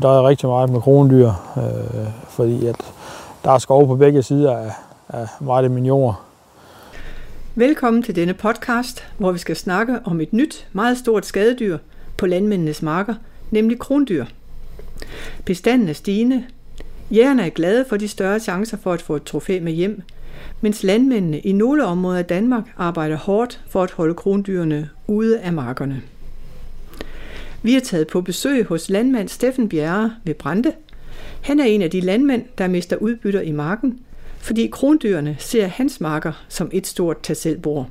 der er rigtig meget med krondyr, øh, fordi at der er skov på begge sider af, af meget af min jord. Velkommen til denne podcast, hvor vi skal snakke om et nyt, meget stort skadedyr på landmændenes marker, nemlig krondyr. Bestanden er stigende. Jægerne er glade for de større chancer for at få et trofæ med hjem, mens landmændene i nogle områder af Danmark arbejder hårdt for at holde krondyrene ude af markerne. Vi er taget på besøg hos landmand Steffen Bjerre ved Brande. Han er en af de landmænd, der mister udbytter i marken, fordi krondyrene ser hans marker som et stort tasselbord.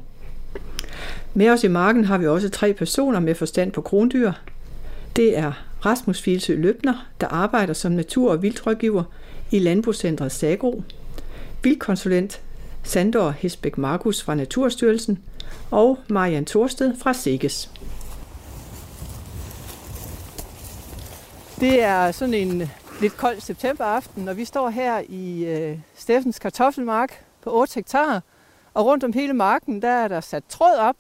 Med os i marken har vi også tre personer med forstand på krondyr. Det er Rasmus Filsø Løbner, der arbejder som natur- og vildtrådgiver i Landbrugscentret Sagro, vildkonsulent Sandor Hesbæk Markus fra Naturstyrelsen og Marian Torsted fra Sikkes. Det er sådan en lidt kold septemberaften, og vi står her i øh, Steffens kartoffelmark på 8 hektar. Og rundt om hele marken, der er der sat tråd op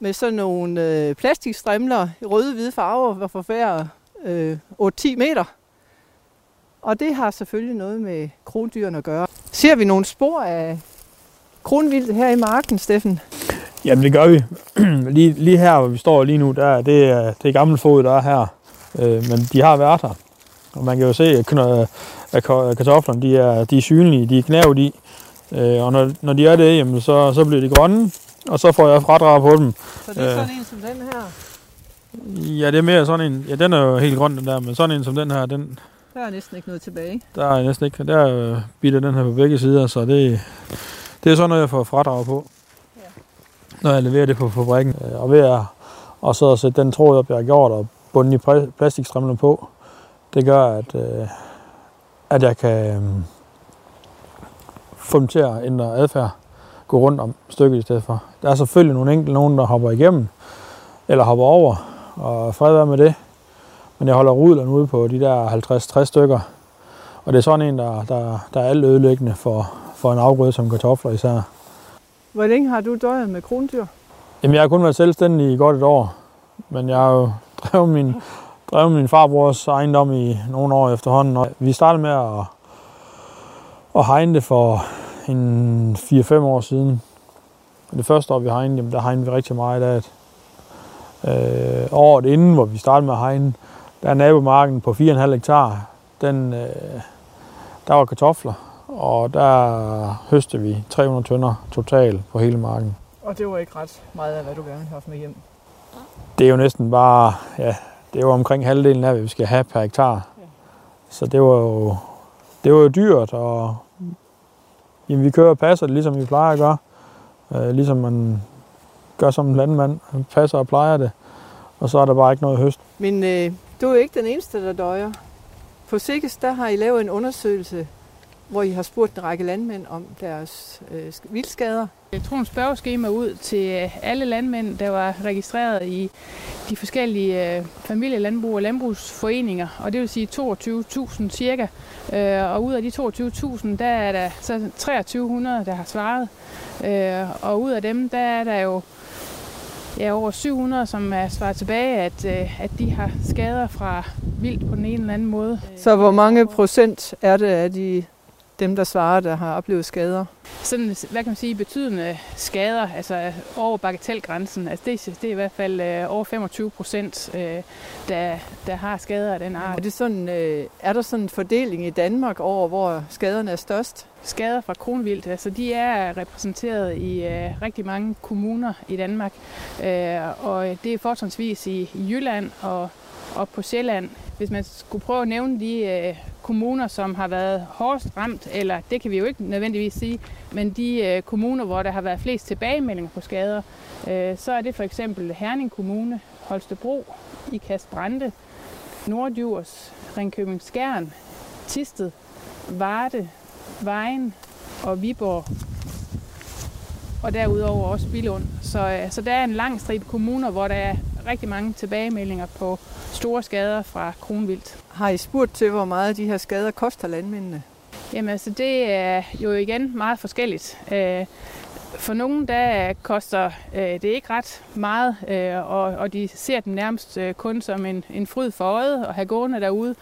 med sådan nogle øh, plastikstrimler i røde-hvide farver, hvor hver øh, 8-10 meter. Og det har selvfølgelig noget med krondyrene at gøre. Ser vi nogle spor af kronvildt her i marken, Steffen? Jamen det gør vi. lige, lige her, hvor vi står lige nu, der, det, er, det øh, er fod, der er her. Øh, men de har været her. Og man kan jo se, at kartoflerne de er, de er synlige, de er knævet i. Øh, og når, når de er det, jamen, så, så bliver de grønne, og så får jeg fradrag på dem. Så det er sådan en som den her? Ja, det er mere sådan en. Ja, den er jo helt grøn, den der, men sådan en som den her, den... Der er næsten ikke noget tilbage. Der er næsten ikke. Der er bitter den her på begge sider, så det, det er sådan noget, jeg får fradrag på. Ja. Når jeg leverer det på fabrikken. Og ved at, og så at sætte den tråd op, jeg har gjort, og bunden i plastikstrimlen på, det gør, at, øh, at jeg kan øh, få dem til at ændre adfærd, gå rundt om stykket i stedet for. Der er selvfølgelig nogle enkelte nogen, der hopper igennem, eller hopper over, og fred være med det. Men jeg holder rudlerne ude på de der 50-60 stykker, og det er sådan en, der, der, der er alt ødelæggende for, for en afgrøde som kartofler især. Hvor længe har du døjet med krondyr? Jamen, jeg har kun været selvstændig i godt et år, men jeg har jo drev min, drev min farbrors ejendom i nogle år efterhånden. Og vi startede med at, at hegne det for en 4-5 år siden. Det første år, vi hegnede, der hegnede vi rigtig meget af det. Øh, året inden, hvor vi startede med at hegne, der er nabomarken på 4,5 hektar. Den, øh, der var kartofler, og der høstede vi 300 tønder totalt på hele marken. Og det var ikke ret meget af, hvad du gerne ville have med hjem? Det er jo næsten bare, ja, det er jo omkring halvdelen af, hvad vi skal have per hektar. Så det var jo, det var jo dyrt, og jamen, vi kører og passer det, ligesom vi plejer at gøre. Øh, ligesom man gør som en landmand. Man passer og plejer det, og så er der bare ikke noget høst. Men øh, du er jo ikke den eneste, der døjer. På Sikkes, der har I lavet en undersøgelse, hvor I har spurgt en række landmænd om deres øh, vildskader. Jeg tror en spørgeskema ud til øh, alle landmænd, der var registreret i de forskellige øh, familielandbrug og landbrugsforeninger, og det vil sige 22.000 cirka. Øh, og ud af de 22.000, der er der så 2300, der har svaret. Øh, og ud af dem, der er der jo ja, over 700, som er svaret tilbage, at, øh, at de har skader fra vildt på den ene eller anden måde. Så hvor mange procent er det af de dem, der svarer, der har oplevet skader? Sådan, hvad kan man sige, betydende skader, altså over bagatelgrænsen, altså det, det er i hvert fald øh, over 25 procent, øh, der, der har skader af den art. Er, det sådan, øh, er der sådan en fordeling i Danmark over, hvor skaderne er størst? Skader fra kronvildt, altså de er repræsenteret i øh, rigtig mange kommuner i Danmark, øh, og det er fortrinsvis i, Jylland og, og på Sjælland. Hvis man skulle prøve at nævne de øh, kommuner, som har været hårdest ramt, eller det kan vi jo ikke nødvendigvis sige, men de øh, kommuner, hvor der har været flest tilbagemeldinger på skader, øh, så er det for eksempel Herning Kommune, Holstebro, Ikast Brande, Nordjurs, Ringkøbing Skjern, Tisted, Varde, Vejen og Viborg. Og derudover også Bilund. Så, øh, så der er en lang stribe kommuner, hvor der er rigtig mange tilbagemeldinger på store skader fra kronvildt. Har I spurgt til, hvor meget de her skader koster landmændene? Jamen altså, det er jo igen meget forskelligt. For nogen der koster øh, det ikke ret meget, øh, og, og de ser den nærmest øh, kun som en, en fryd for øjet at have gående derude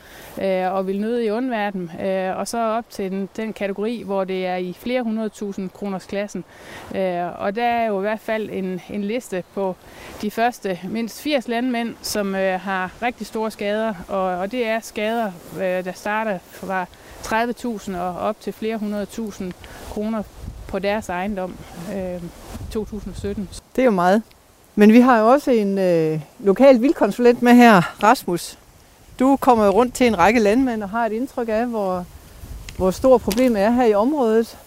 øh, og vil nøde i undverden. Øh, og så op til den, den kategori, hvor det er i flere hundredtusind kroners klassen. Øh, og der er jo i hvert fald en, en liste på de første mindst 80 landmænd, som øh, har rigtig store skader, og, og det er skader, øh, der starter fra 30.000 og op til flere hundredtusind kroner på deres ejendom øh, 2017. Det er jo meget. Men vi har jo også en øh, lokal vildkonsulent med her, Rasmus. Du kommer jo rundt til en række landmænd og har et indtryk af, hvor, hvor stort problemet er her i området.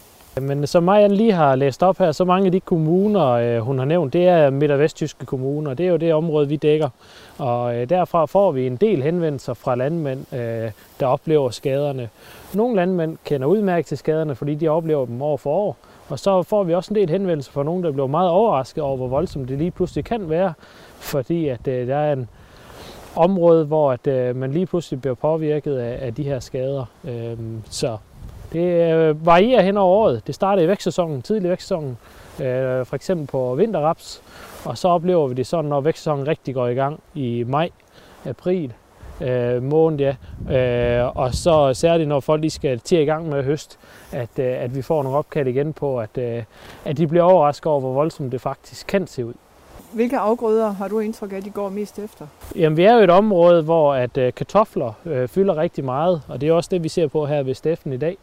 Men som Marian lige har læst op her, så mange af de kommuner, øh, hun har nævnt, det er midt- og vesttyske kommuner. Det er jo det område, vi dækker. Og øh, derfra får vi en del henvendelser fra landmænd, øh, der oplever skaderne. Nogle landmænd kender udmærket til skaderne, fordi de oplever dem år for år. Og så får vi også en del henvendelser fra nogen, der bliver meget overrasket over, hvor voldsomt det lige pludselig kan være, fordi at øh, der er en område, hvor at, øh, man lige pludselig bliver påvirket af, af de her skader. Øh, så det øh, varierer hen over året. Det starter i vækstsæsonen, tidlig vækstsæsonen, øh, for eksempel på vinterraps, og så oplever vi det sådan, når vækstsæsonen rigtig går i gang i maj, april, øh, måned, ja. Øh, og så særligt, når folk lige skal til i gang med høst, at, øh, at vi får nogle opkald igen på, at, øh, at de bliver overrasket over, hvor voldsomt det faktisk kan se ud. Hvilke afgrøder har du indtryk af, at de går mest efter? Jamen, vi er jo et område, hvor at øh, kartofler øh, fylder rigtig meget, og det er også det, vi ser på her ved Steffen i dag.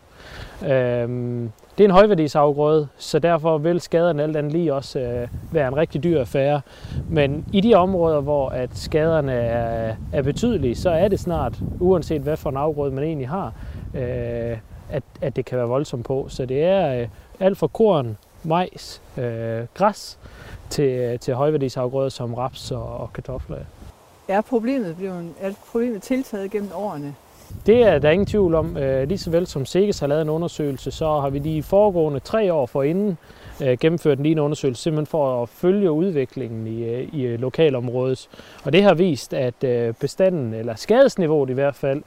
Øhm, det er en højværdisafgrøde, så derfor vil skaderne alt andet lige også øh, være en rigtig dyr affære. Men i de områder, hvor at skaderne er, er betydelige, så er det snart, uanset hvad for en afgrøde man egentlig har, øh, at, at det kan være voldsomt på. Så det er øh, alt fra korn, majs, øh, græs til, øh, til højværdisafgrøder som raps og, og kartofler. Er problemet, blevet, er problemet tiltaget gennem årene? Det er der ingen tvivl om. Øh, lige så vel som Sikkes har lavet en undersøgelse, så har vi de foregående tre år forinden øh, gennemført en lignende undersøgelse, simpelthen for at følge udviklingen i, øh, i lokalområdet. Og det har vist, at bestanden, eller skadesniveauet i hvert fald,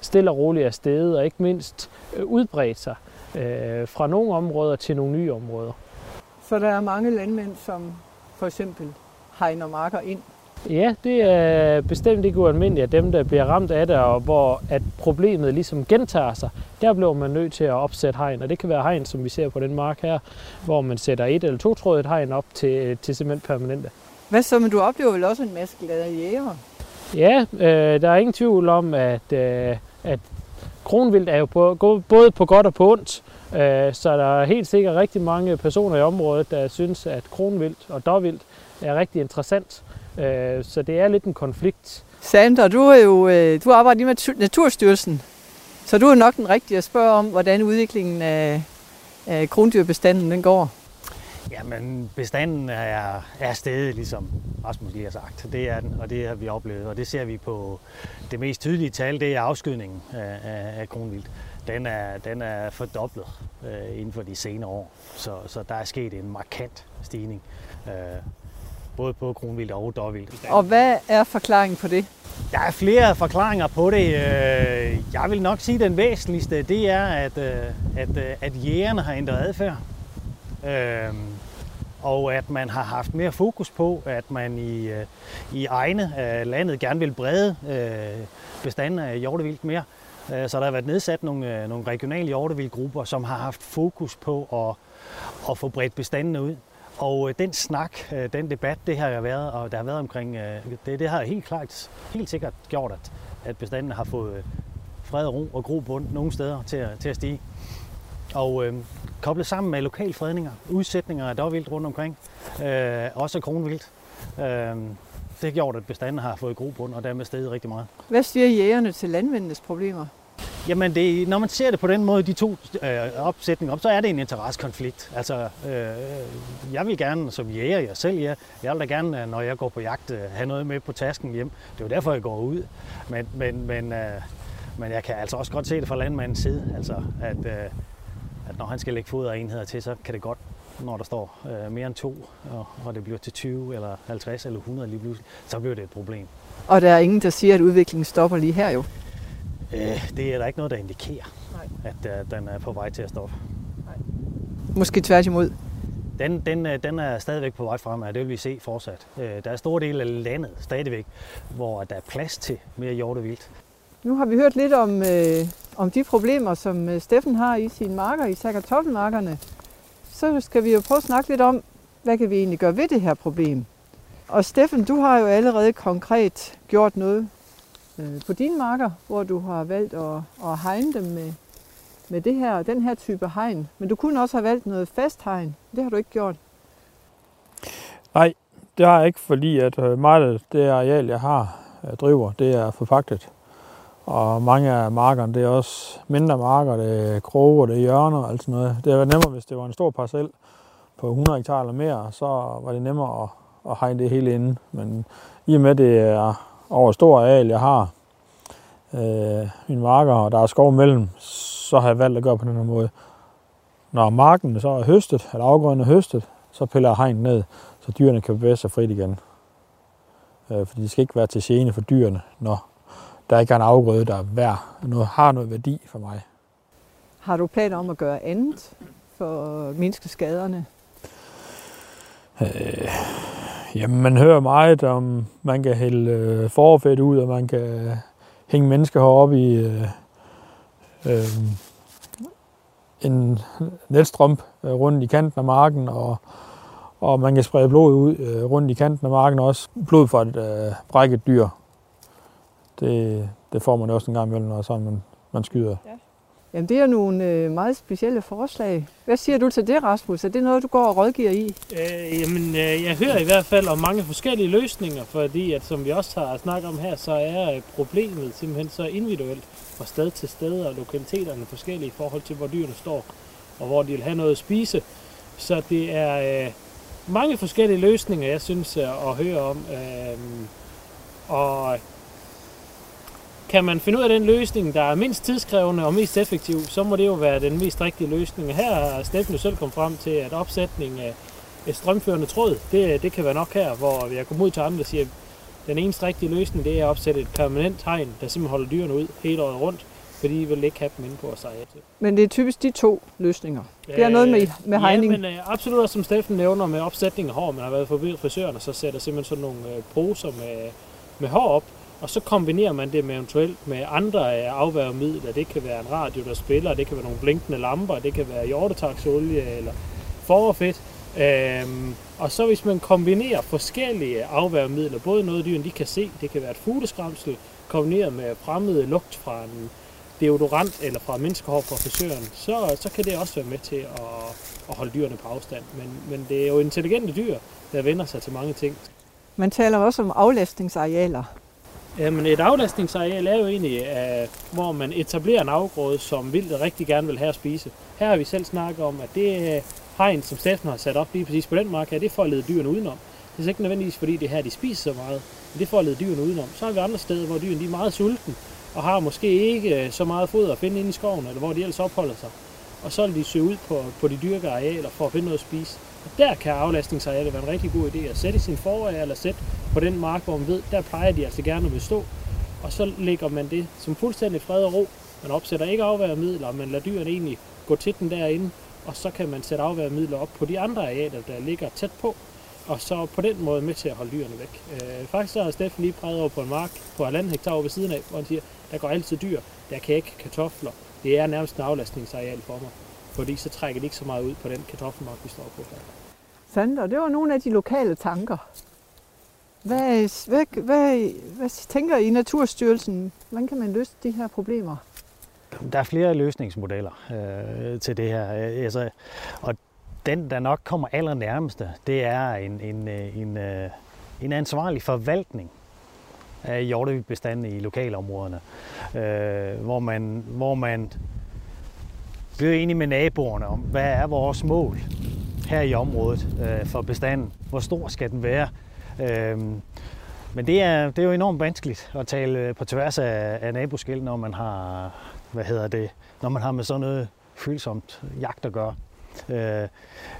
stille og roligt er steget, og ikke mindst udbredt sig fra nogle områder til nogle nye områder. Så der er mange landmænd, som for eksempel hegner marker ind Ja, det er bestemt ikke ualmindeligt, at dem, der bliver ramt af det, og hvor at problemet ligesom gentager sig, der bliver man nødt til at opsætte hegn. Og det kan være hegn, som vi ser på den mark her, hvor man sætter et eller to trådet hegn op til, til simpelthen permanente. Hvad så, men du oplever vel også en masse glade jæger? Ja, øh, der er ingen tvivl om, at, øh, at kronvildt er jo på, både på godt og på ondt. Øh, så der er helt sikkert rigtig mange personer i området, der synes, at kronvildt og dårvildt er rigtig interessant. Øh, så det er lidt en konflikt. Sandra, du, er jo, øh, du arbejder lige med Naturstyrelsen, så du er nok den rigtige at spørge om, hvordan udviklingen af, af krondyrbestanden den går. Jamen, bestanden er, er stedet, ligesom Rasmus lige har sagt. Det er den, og det har vi oplevet. Og det ser vi på det mest tydelige tal, det er afskydningen af, af, af kronvildt. Den er, den er fordoblet øh, inden for de senere år. Så, så der er sket en markant stigning. Øh, både på kronvildt og dårvildt. Og hvad er forklaringen på det? Der er flere forklaringer på det. Øh, jeg vil nok sige, at den væsentligste, det er, at, øh, at, øh, at jægerne har ændret adfærd. Og at man har haft mere fokus på, at man i, i egne af landet gerne vil brede bestanden af hjortevildt mere. Så der har været nedsat nogle, nogle regionale hjortevildgrupper, som har haft fokus på at, at få bredt bestandene ud. Og øh, den snak, øh, den debat, det har været, og der har været omkring øh, det, det har helt klart, helt sikkert gjort, at, at bestanden har fået fred og ro og grobund nogle steder til at, til at stige. Og øh, koblet sammen med lokalfredninger, udsætninger af dårvildt rundt omkring, øh, også kronvildt, øh, det har gjort, at bestanden har fået grobund og dermed steget rigtig meget. Hvad siger jægerne til landmændenes problemer? Jamen, det, når man ser det på den måde, de to øh, opsætninger op, så er det en interessekonflikt. Altså, øh, jeg vil gerne som jæger, jeg selv ja, jeg vil da gerne, øh, når jeg går på jagt, øh, have noget med på tasken hjem. Det er jo derfor, jeg går ud. Men, men, men, øh, men jeg kan altså også godt se det fra landmandens side, altså, at, øh, at når han skal lægge foderenheder til, så kan det godt når der står øh, mere end to, og, og det bliver til 20 eller 50 eller 100 lige pludselig, så bliver det et problem. Og der er ingen, der siger, at udviklingen stopper lige her jo? Øh, det er der ikke noget, der indikerer, Nej. at uh, den er på vej til at stoppe. Nej. Måske tværtimod. den, den, øh, den er stadigvæk på vej frem, og det vil vi se fortsat. Øh, der er store dele af landet stadigvæk, hvor der er plads til mere hjortevildt. Nu har vi hørt lidt om, øh, om de problemer, som øh, Steffen har i sine marker, især kartoffelmarkerne. Så skal vi jo prøve at snakke lidt om, hvad kan vi egentlig gøre ved det her problem? Og Steffen, du har jo allerede konkret gjort noget øh, på dine marker, hvor du har valgt at, at hegne dem med, med det her, den her type hegn. Men du kunne også have valgt noget fast hegn. Det har du ikke gjort. Nej, det har jeg ikke, fordi at øh, meget af det areal, jeg har, jeg driver, det er forpagtet. Og mange af markerne, det er også mindre marker, det er kroge, det er hjørner og alt sådan noget. Det var nemmere, hvis det var en stor parcel på 100 hektar eller mere, så var det nemmere at, at hegne det hele inde. Men i og med, det er over stor areal, jeg har øh, mine marker, og der er skov mellem, så har jeg valgt at gøre på den her måde. Når marken så er høstet, eller afgrøden er høstet, så piller jeg hegn ned, så dyrene kan bevæge sig frit igen. Øh, fordi det skal ikke være til gene for dyrene, når der ikke er en afgrøde, der er værd, noget, har noget værdi for mig. Har du planer om at gøre andet for at mindske skaderne? Øh, jamen, man hører meget om, man kan hælde øh, forfedt ud, og man kan hænge mennesker heroppe i øh, øh, en netstrømp øh, rundt i kanten af marken, og, og man kan sprede blod ud øh, rundt i kanten af marken også. Blod fra et øh, brækket dyr. Det, det får man også en gang imellem, når sådan man, man skyder. Ja. Jamen, det er nogle øh, meget specielle forslag. Hvad siger du til det, Rasmus? Er det noget, du går og rådgiver i? Øh, jamen, øh, jeg hører i hvert fald om mange forskellige løsninger, fordi at, som vi også har snakket om her, så er øh, problemet simpelthen så individuelt fra sted til sted, og lokaliteterne forskellige i forhold til, hvor dyrene står, og hvor de vil have noget at spise. Så det er øh, mange forskellige løsninger, jeg synes øh, at høre om. Øh, og kan man finde ud af den løsning, der er mindst tidskrævende og mest effektiv, så må det jo være den mest rigtige løsning. Her har Steffen jo selv kommet frem til, at opsætning af et strømførende tråd, det, det kan være nok her, hvor jeg kommer ud til andre og siger, at den eneste rigtige løsning, det er at opsætte et permanent hegn, der simpelthen holder dyrene ud hele året rundt, fordi vi vil ikke have dem inde på os til. Men det er typisk de to løsninger. Det er noget med, med hegning. Ja, men uh, absolut også, som Steffen nævner med opsætning af hår. Man har været forbi frisøren, og så sætter simpelthen sådan nogle uh, poser med, med hår op, og så kombinerer man det med eventuelt med andre afværgemidler. Det kan være en radio, der spiller, det kan være nogle blinkende lamper, det kan være hjortetaksolie eller forfedt. Øhm, og så hvis man kombinerer forskellige afværgemidler, både noget dyrene de kan se, det kan være et fugleskramsel, kombineret med fremmede lugt fra en deodorant eller fra menneskehår fra frisøren, så, så kan det også være med til at, at holde dyrene på afstand. Men, men det er jo intelligente dyr, der vender sig til mange ting. Man taler også om aflastningsarealer. Jamen et aflastningsareal er jo egentlig, uh, hvor man etablerer en afgrøde, som vildt rigtig gerne vil have at spise. Her har vi selv snakket om, at det øh, hegn, som staten har sat op lige præcis på den mark her, det er for at lede dyrene udenom. Det er ikke nødvendigvis, fordi det her, de spiser så meget, men det er for at lede dyrene udenom. Så har vi andre steder, hvor dyrene de er meget sultne, og har måske ikke øh, så meget foder at finde inde i skoven, eller hvor de ellers opholder sig. Og så vil de søge ud på, på de dyrke arealer for at finde noget at spise. Og der kan aflastningsarealet være en rigtig god idé at sætte i sin forareal, eller sætte på den mark, hvor man ved, der plejer de altså gerne at bestå. Og så lægger man det som fuldstændig fred og ro. Man opsætter ikke afværgemidler, man lader dyrene egentlig gå til den derinde, og så kan man sætte afværemidler op på de andre arealer, der ligger tæt på, og så på den måde med til at holde dyrene væk. Øh, faktisk så har Steffen lige præget over på en mark på halvanden hektar ved siden af, hvor han siger, der går altid dyr, der kan ikke kartofler. Det er nærmest en aflastningsareal for mig, fordi så trækker de ikke så meget ud på den kartoffelmark, vi står på her. Sandt, og det var nogle af de lokale tanker. Hvad, hvad, hvad, hvad tænker I Naturstyrelsen? Hvordan kan man løse de her problemer? Der er flere løsningsmodeller øh, til det her. Øh, altså, og den, der nok kommer allernærmeste, det er en, en, øh, en, øh, en ansvarlig forvaltning af hjortebestanden i lokalområderne, øh, hvor, man, hvor man bliver enige med naboerne om, hvad er vores mål her i området øh, for bestanden? Hvor stor skal den være? Øh, men det er, det er jo enormt vanskeligt at tale øh, på tværs af, af naboskæld, når man har, hvad hedder det, når man har med sådan noget følsomt jagt at gøre. Øh,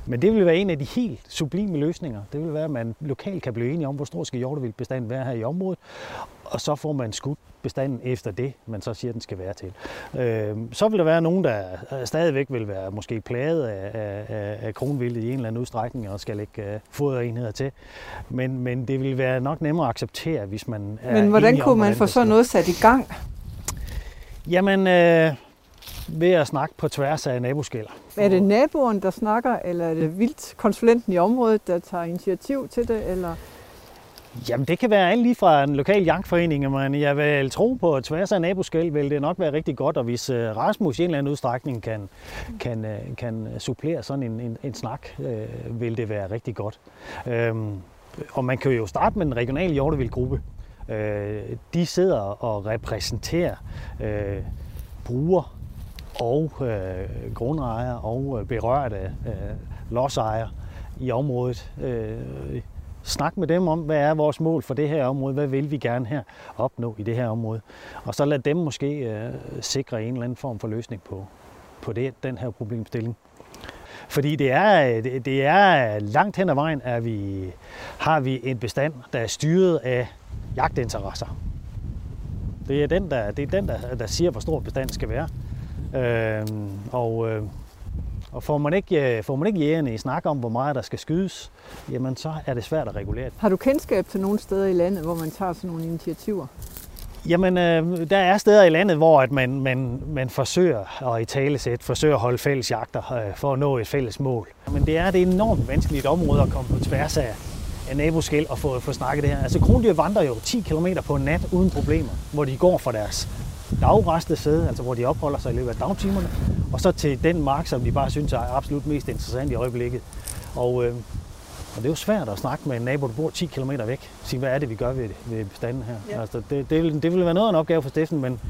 men det vil være en af de helt sublime løsninger. Det vil være, at man lokalt kan blive enige om, hvor stor skal hjortevildbestanden være her i området. Og så får man skudt bestanden efter det, man så siger, den skal være til. Øh, så vil der være nogen, der stadigvæk vil være måske plaget af, af, af kronvildet i en eller anden udstrækning og skal lægge uh, foderenheder til. Men, men det vil være nok nemmere at acceptere, hvis man er Men hvordan om, kunne man få sådan noget sat i gang? Jamen, øh, ved at snakke på tværs af naboskælder. Er det naboen, der snakker, eller er det vildt konsulenten i området, der tager initiativ til det? Eller? Jamen, det kan være alt lige fra en lokal jagtforening, men jeg vil tro på, at tværs af naboskæld vil det nok være rigtig godt, og hvis øh, Rasmus i en eller anden udstrækning kan, kan, øh, kan supplere sådan en, en, en snak, øh, vil det være rigtig godt. Øhm, og man kan jo starte med den regionale hjortevildgruppe. Øh, de sidder og repræsenterer øh, brugere og øh, grundejere og berørte øh, øh lodsejere i området. Øh, snak med dem om, hvad er vores mål for det her område, hvad vil vi gerne her opnå i det her område. Og så lad dem måske øh, sikre en eller anden form for løsning på, på det, den her problemstilling. Fordi det er, det er langt hen ad vejen, at vi, har vi en bestand, der er styret af jagtinteresser. Det er den, der, det er den, der, der siger, hvor stor bestanden skal være. Øh, og, øh, og får man, ikke, øh, får man ikke jægerne i snak om, hvor meget der skal skydes, jamen så er det svært at regulere. Har du kendskab til nogle steder i landet, hvor man tager sådan nogle initiativer? Jamen, øh, der er steder i landet, hvor at man, man, man forsøger at i talesæt, forsøger at holde fælles jagter øh, for at nå et fælles mål. Men det er et enormt vanskeligt område at komme på tværs af, af naboskæld og få, få snakket det her. Altså krondyr vandrer jo 10 km på en nat uden problemer, hvor de går fra deres dagreste sæde, altså hvor de opholder sig i løbet af dagtimerne, og så til den mark, som de bare synes er absolut mest interessant i øjeblikket. Og, øh, og det er jo svært at snakke med en nabo, der bor 10 km væk. Sige, hvad er det, vi gør ved, ved bestanden her? Ja. Altså, det, det, vil, det vil være noget af en opgave for Steffen, men,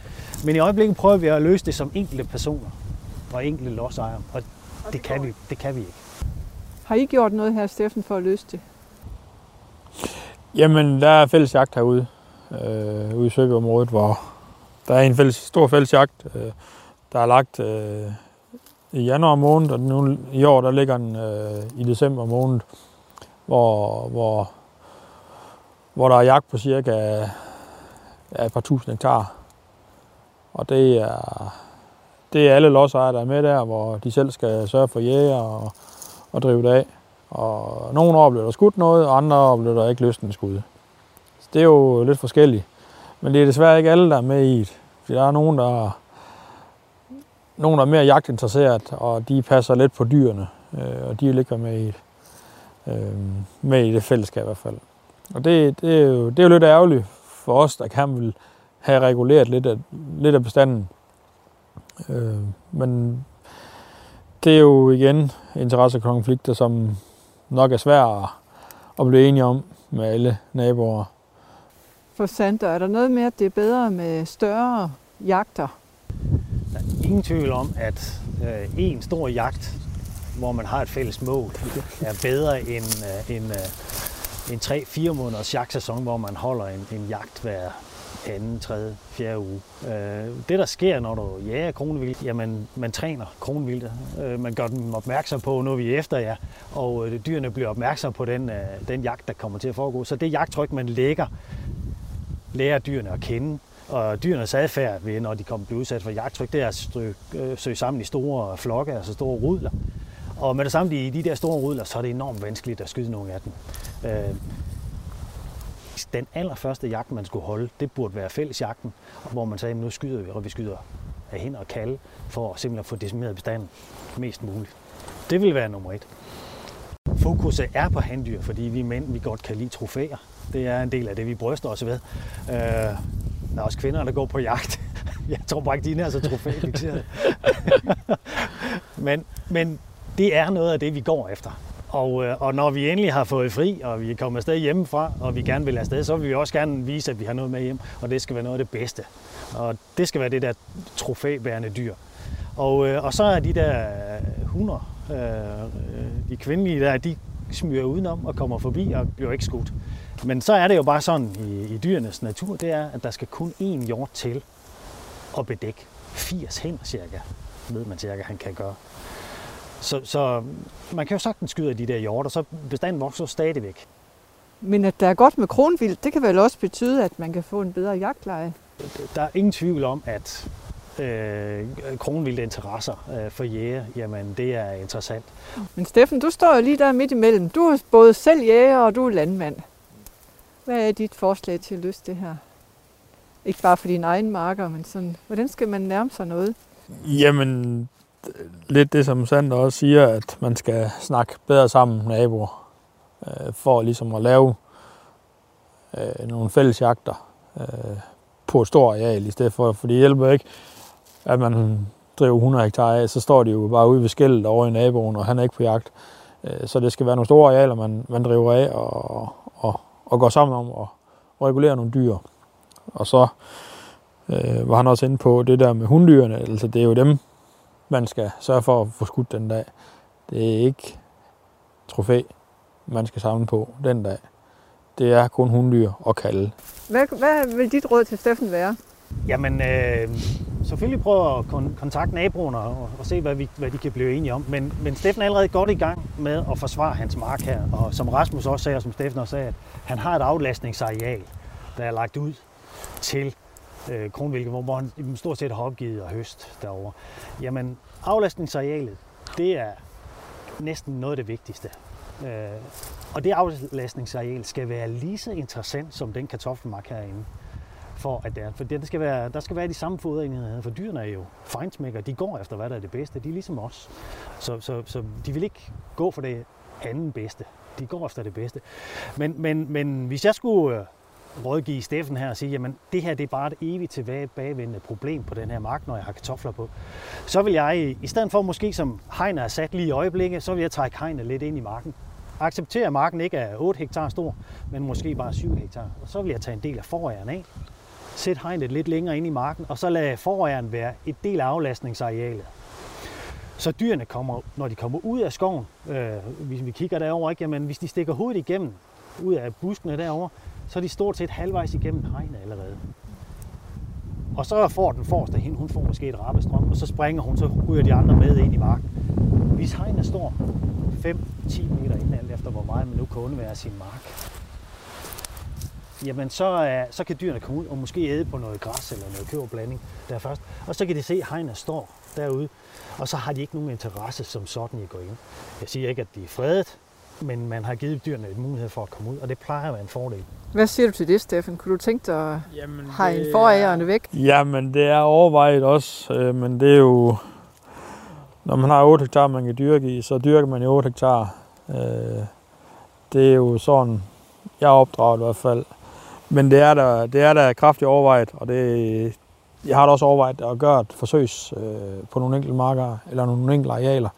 men i øjeblikket prøver vi at løse det som enkelte personer og enkelte lodsejere, og det, det, kan vi, det kan vi ikke. Har I gjort noget her, Steffen, for at løse det? Jamen, der er fælles jagt herude, øh, ude i Søbyområdet, hvor der er en fælles, stor fælles jagt, øh, der er lagt øh, i januar måned, og nu i år, der ligger den øh, i december måned, hvor, hvor, hvor der er jagt på cirka ja, et par tusind hektar. Og det er, det er alle lodsejere, der er med der, hvor de selv skal sørge for jæger og, og drive det af. Og nogle år blev der skudt noget, og andre år blev der ikke lysten skud. Så det er jo lidt forskelligt. Men det er desværre ikke alle, der er med i det. For der er nogen, der, nogen, der er mere jagtinteresseret, og de passer lidt på dyrene, øh, og de ligger med i. Øh, med i det fællesskab i hvert fald. Og det, det, er jo, det er jo lidt ærgerligt for os, der kan vil have reguleret lidt af, lidt af bestanden. Øh, men det er jo igen interessekonflikter, som nok er svære at blive enige om med alle naboer. For Sander, er der noget med, at det er bedre med større jagter? Der er ingen tvivl om, at øh, en stor jagt, hvor man har et fælles mål, er bedre end, øh, end, øh, en 3-4 måneders jagtsæson, hvor man holder en, en jagt hver anden, tredje, fjerde uge. Øh, det, der sker, når du jager kronvildt, jamen, man træner kronvildt. Øh, man gør dem opmærksom på, nu vi efter jer, og øh, dyrene bliver opmærksom på den, øh, den jagt, der kommer til at foregå. Så det jagttryk, man lægger, lærer dyrene at kende. Og dyrenes adfærd, ved, når de kommer blive udsat for jagttryk, det er at søge, øh, søge sammen i store flokke, altså store rudler. Og med det samme, i de der store rudler, så er det enormt vanskeligt at skyde nogle af dem. Øh, den allerførste jagt, man skulle holde, det burde være fællesjagten, hvor man sagde, at nu skyder vi, og vi skyder af hen og kalde, for at simpelthen få decimeret bestanden mest muligt. Det vil være nummer et. Fokuset er på handdyr, fordi vi mænd vi godt kan lide trofæer. Det er en del af det, vi bryster os ved. Øh, der er også kvinder, der går på jagt. Jeg tror bare ikke, de er så trofæfixerede. men, men det er noget af det, vi går efter. Og, øh, og når vi endelig har fået fri, og vi er kommet afsted hjemmefra, og vi gerne vil afsted, så vil vi også gerne vise, at vi har noget med hjem, og det skal være noget af det bedste. Og det skal være det der trofæbærende dyr. Og, øh, og så er de der øh, hunder, øh, de kvindelige der, de smyger udenom og kommer forbi og bliver ikke skudt. Men så er det jo bare sådan i, i dyrenes natur, det er, at der skal kun én hjort til at bedække 80 hænder cirka, ved man cirka, han kan gøre. Så, så man kan jo sagtens skyde af de der hjorter, så bestanden vokser stadigvæk. Men at der er godt med kronvildt, det kan vel også betyde, at man kan få en bedre jagtleje? Der er ingen tvivl om, at øh, kronvilde interesser øh, for jæger, jamen det er interessant. Men Steffen, du står jo lige der midt imellem. Du er både selv jæger og du er landmand. Hvad er dit forslag til at løse det her? Ikke bare for dine egne marker, men sådan, hvordan skal man nærme sig noget? Jamen, lidt det som Sander også siger, at man skal snakke bedre sammen med naboer, øh, for ligesom at lave øh, nogle fælles jagter øh, på et stort areal i stedet for, for det hjælper ikke, at man driver 100 hektar af, så står de jo bare ude ved skældet over i naboen, og han er ikke på jagt. Øh, så det skal være nogle store arealer, man, man driver af og, og, og går sammen om at regulere nogle dyr. Og så øh, var han også inde på det der med hunddyrene, altså det er jo dem, man skal sørge for at få skudt den dag. Det er ikke trofæ, man skal samle på den dag. Det er kun hunddyr og kalde. Hvad, hvad vil dit råd til Steffen være? Jamen, øh, selvfølgelig prøve at kon- kontakte naboerne og, og se, hvad, vi, hvad de kan blive enige om. Men, men Steffen er allerede godt i gang med at forsvare hans mark her. Og som Rasmus også sagde, og som Steffen også sagde, at han har et aflastningsareal, der er lagt ud til øh, kronvilke, hvor, hvor han stort set har opgivet at høst derovre. Jamen, aflastningsarealet, det er næsten noget af det vigtigste. Øh, og det aflastningsareal skal være lige så interessant som den kartoffelmark herinde for at det er. For det skal være, der skal være de samme foderenheder, for dyrene er jo fejnsmækker. De går efter, hvad der er det bedste. De er ligesom os. Så, så, så de vil ikke gå for det anden bedste. De går efter det bedste. Men, men, men hvis jeg skulle øh, rådgive Steffen her og sige, jamen det her det er bare et evigt tilbagevendende problem på den her mark, når jeg har kartofler på, så vil jeg, i stedet for måske som hegnet er sat lige i øjeblikket, så vil jeg trække hegnet lidt ind i marken. Acceptere, at marken ikke er 8 hektar stor, men måske bare 7 hektar. Og så vil jeg tage en del af foræren af, sætte hegnet lidt længere ind i marken, og så lade forræren være et del af aflastningsarealet. Så dyrene kommer, når de kommer ud af skoven, øh, hvis vi kigger derover, ikke, jamen, hvis de stikker hovedet igennem, ud af buskene derover, så er de stort set halvvejs igennem hegnet allerede. Og så får den forreste hende, hun får måske et rappestrøm, og så springer hun, så ryger de andre med ind i marken. Hvis hegnet står 5-10 meter inden, alt efter hvor meget man nu kan undvære sin mark, jamen så, så kan dyrene komme ud og måske æde på noget græs eller noget køberblanding der først. Og så kan de se, at hegnet står derude, og så har de ikke nogen interesse som sådan i at gå ind. Jeg siger ikke, at de er fredet, men man har givet dyrene en mulighed for at komme ud, og det plejer at være en fordel. Hvad siger du til det, Steffen? Kunne du tænke dig at have forægerne væk? Jamen, det er overvejet også, øh, men det er jo... Når man har 8 hektar, man kan dyrke i, så dyrker man i 8 hektar. Øh, det er jo sådan, jeg opdrager i hvert fald. Men det er der, det er der kraftigt overvejet, og det, jeg har da også overvejet at gøre et forsøgs øh, på nogle enkelte marker eller nogle enkelte arealer,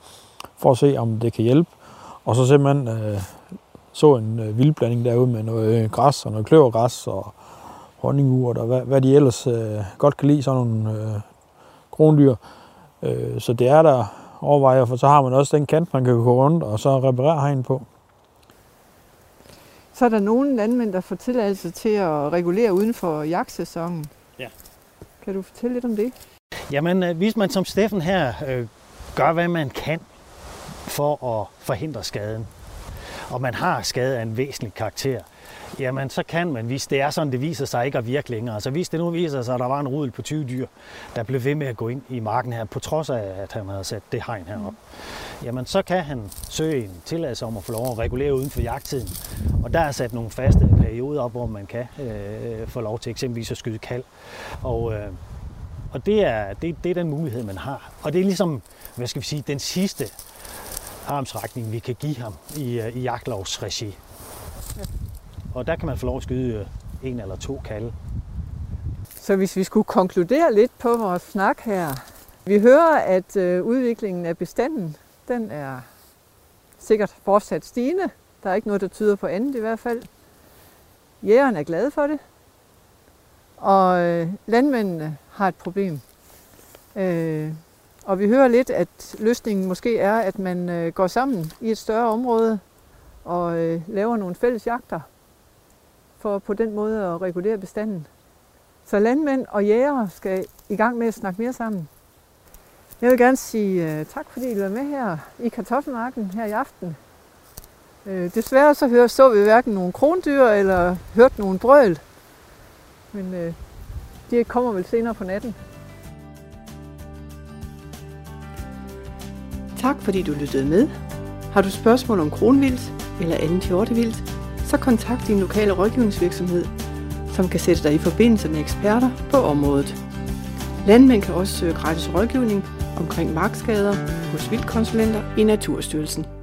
for at se, om det kan hjælpe. Og så simpelthen øh, så en øh, vildblanding derude med noget øh, græs og noget kløvergræs og honningurt og hvad, hvad de ellers øh, godt kan lide, sådan nogle øh, krondyr. Øh, så det er der overvejer, for så har man også den kant, man kan gå rundt og så reparere hegn på. Så er der nogle landmænd, der får tilladelse til at regulere uden for jagtsæsonen. Ja. Kan du fortælle lidt om det? Jamen, øh, hvis man som Steffen her øh, gør, hvad man kan for at forhindre skaden, og man har skade af en væsentlig karakter, jamen så kan man, hvis det er sådan, det viser sig ikke at virke længere. Så hvis det nu viser sig, at der var en rudel på 20 dyr, der blev ved med at gå ind i marken her, på trods af, at han havde sat det hegn herop, jamen så kan han søge en tilladelse om at få lov at regulere uden for jagttiden. Og der er sat nogle faste perioder op, hvor man kan øh, få lov til eksempelvis at skyde kald. Og, øh, og det, er, det, det er den mulighed, man har. Og det er ligesom, hvad skal vi sige, den sidste armsrækning, vi kan give ham i, øh, i jagtlovsregi. Og der kan man få lov at skyde øh, en eller to kalde. Så hvis vi skulle konkludere lidt på vores snak her. Vi hører, at øh, udviklingen af bestanden, den er sikkert fortsat stigende. Der er ikke noget, der tyder på andet i hvert fald. Jægeren er glade for det. Og øh, landmændene har et problem. Øh, og vi hører lidt, at løsningen måske er, at man går sammen i et større område og laver nogle fælles jagter for på den måde at regulere bestanden. Så landmænd og jægere skal i gang med at snakke mere sammen. Jeg vil gerne sige uh, tak, fordi I var med her i Kartoffelmarken her i aften. Uh, desværre så hører, så vi hverken nogen krondyr eller hørte nogen brøl. Men uh, De kommer vel senere på natten. Tak fordi du lyttede med. Har du spørgsmål om kronvildt eller anden hjortevildt, så kontakt din lokale rådgivningsvirksomhed, som kan sætte dig i forbindelse med eksperter på området. Landmænd kan også søge gratis rådgivning omkring markskader hos vildkonsulenter i Naturstyrelsen.